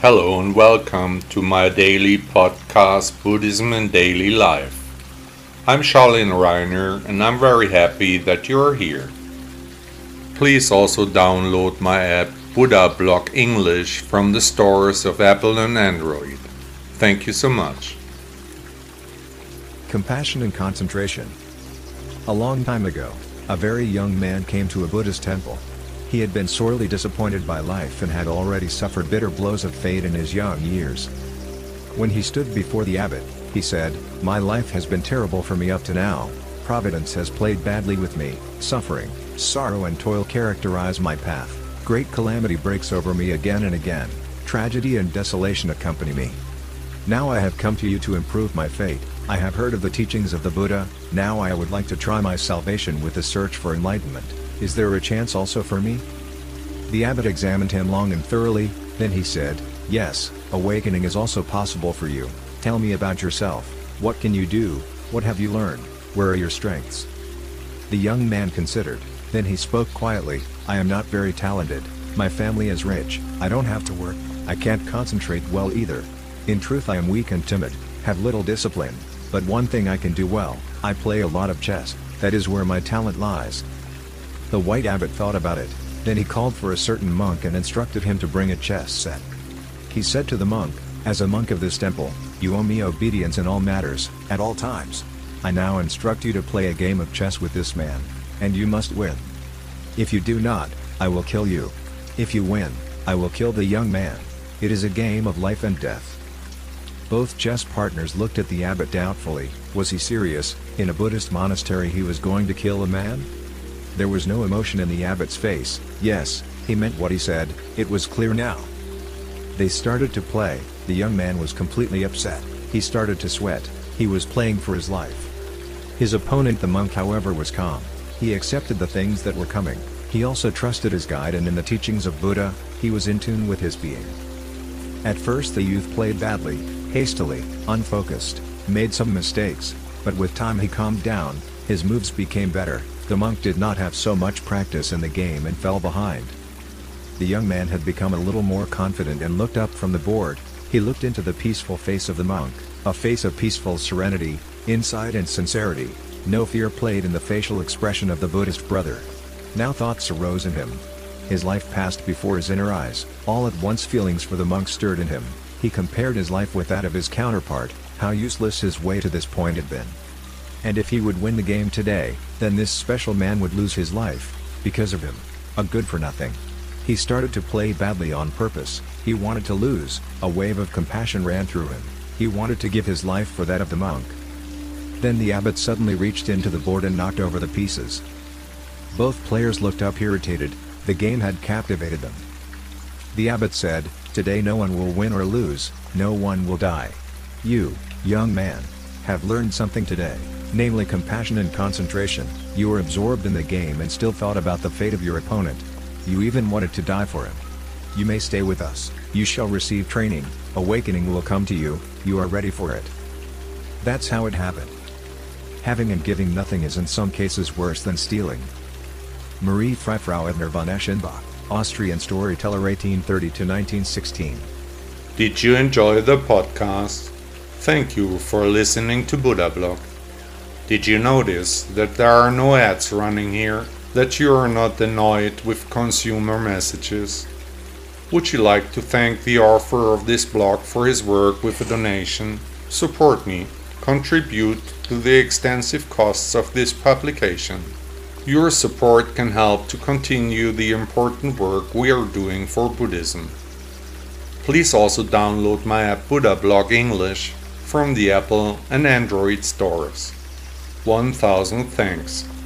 Hello and welcome to my daily podcast, Buddhism and Daily Life. I'm Charlene Reiner and I'm very happy that you are here. Please also download my app Buddha Blog English from the stores of Apple and Android. Thank you so much. Compassion and concentration. A long time ago, a very young man came to a Buddhist temple. He had been sorely disappointed by life and had already suffered bitter blows of fate in his young years. When he stood before the abbot, he said, My life has been terrible for me up to now, Providence has played badly with me, suffering, sorrow and toil characterize my path, great calamity breaks over me again and again, tragedy and desolation accompany me. Now I have come to you to improve my fate, I have heard of the teachings of the Buddha, now I would like to try my salvation with the search for enlightenment. Is there a chance also for me? The abbot examined him long and thoroughly, then he said, Yes, awakening is also possible for you. Tell me about yourself. What can you do? What have you learned? Where are your strengths? The young man considered, then he spoke quietly, I am not very talented, my family is rich, I don't have to work, I can't concentrate well either. In truth I am weak and timid, have little discipline, but one thing I can do well, I play a lot of chess, that is where my talent lies. The white abbot thought about it, then he called for a certain monk and instructed him to bring a chess set. He said to the monk, As a monk of this temple, you owe me obedience in all matters, at all times. I now instruct you to play a game of chess with this man, and you must win. If you do not, I will kill you. If you win, I will kill the young man. It is a game of life and death. Both chess partners looked at the abbot doubtfully, was he serious, in a Buddhist monastery he was going to kill a man? There was no emotion in the abbot's face, yes, he meant what he said, it was clear now. They started to play, the young man was completely upset, he started to sweat, he was playing for his life. His opponent the monk however was calm, he accepted the things that were coming, he also trusted his guide and in the teachings of Buddha, he was in tune with his being. At first the youth played badly, hastily, unfocused, made some mistakes, but with time he calmed down, his moves became better, the monk did not have so much practice in the game and fell behind. The young man had become a little more confident and looked up from the board, he looked into the peaceful face of the monk, a face of peaceful serenity, insight and sincerity, no fear played in the facial expression of the Buddhist brother. Now thoughts arose in him. His life passed before his inner eyes, all at once feelings for the monk stirred in him, he compared his life with that of his counterpart, how useless his way to this point had been. And if he would win the game today, then this special man would lose his life, because of him. A good for nothing. He started to play badly on purpose, he wanted to lose, a wave of compassion ran through him, he wanted to give his life for that of the monk. Then the abbot suddenly reached into the board and knocked over the pieces. Both players looked up irritated, the game had captivated them. The abbot said, Today no one will win or lose, no one will die. You, young man, have learned something today namely compassion and concentration, you were absorbed in the game and still thought about the fate of your opponent. You even wanted to die for him. You may stay with us, you shall receive training, awakening will come to you, you are ready for it. That's how it happened. Having and giving nothing is in some cases worse than stealing. Marie Freifrau Ebner von Eschenbach, Austrian storyteller 1830 to 1916. Did you enjoy the podcast? Thank you for listening to Buddha Blog. Did you notice that there are no ads running here? That you are not annoyed with consumer messages? Would you like to thank the author of this blog for his work with a donation? Support me. Contribute to the extensive costs of this publication. Your support can help to continue the important work we are doing for Buddhism. Please also download my app Buddha Blog English from the Apple and Android stores. 1000 thanks.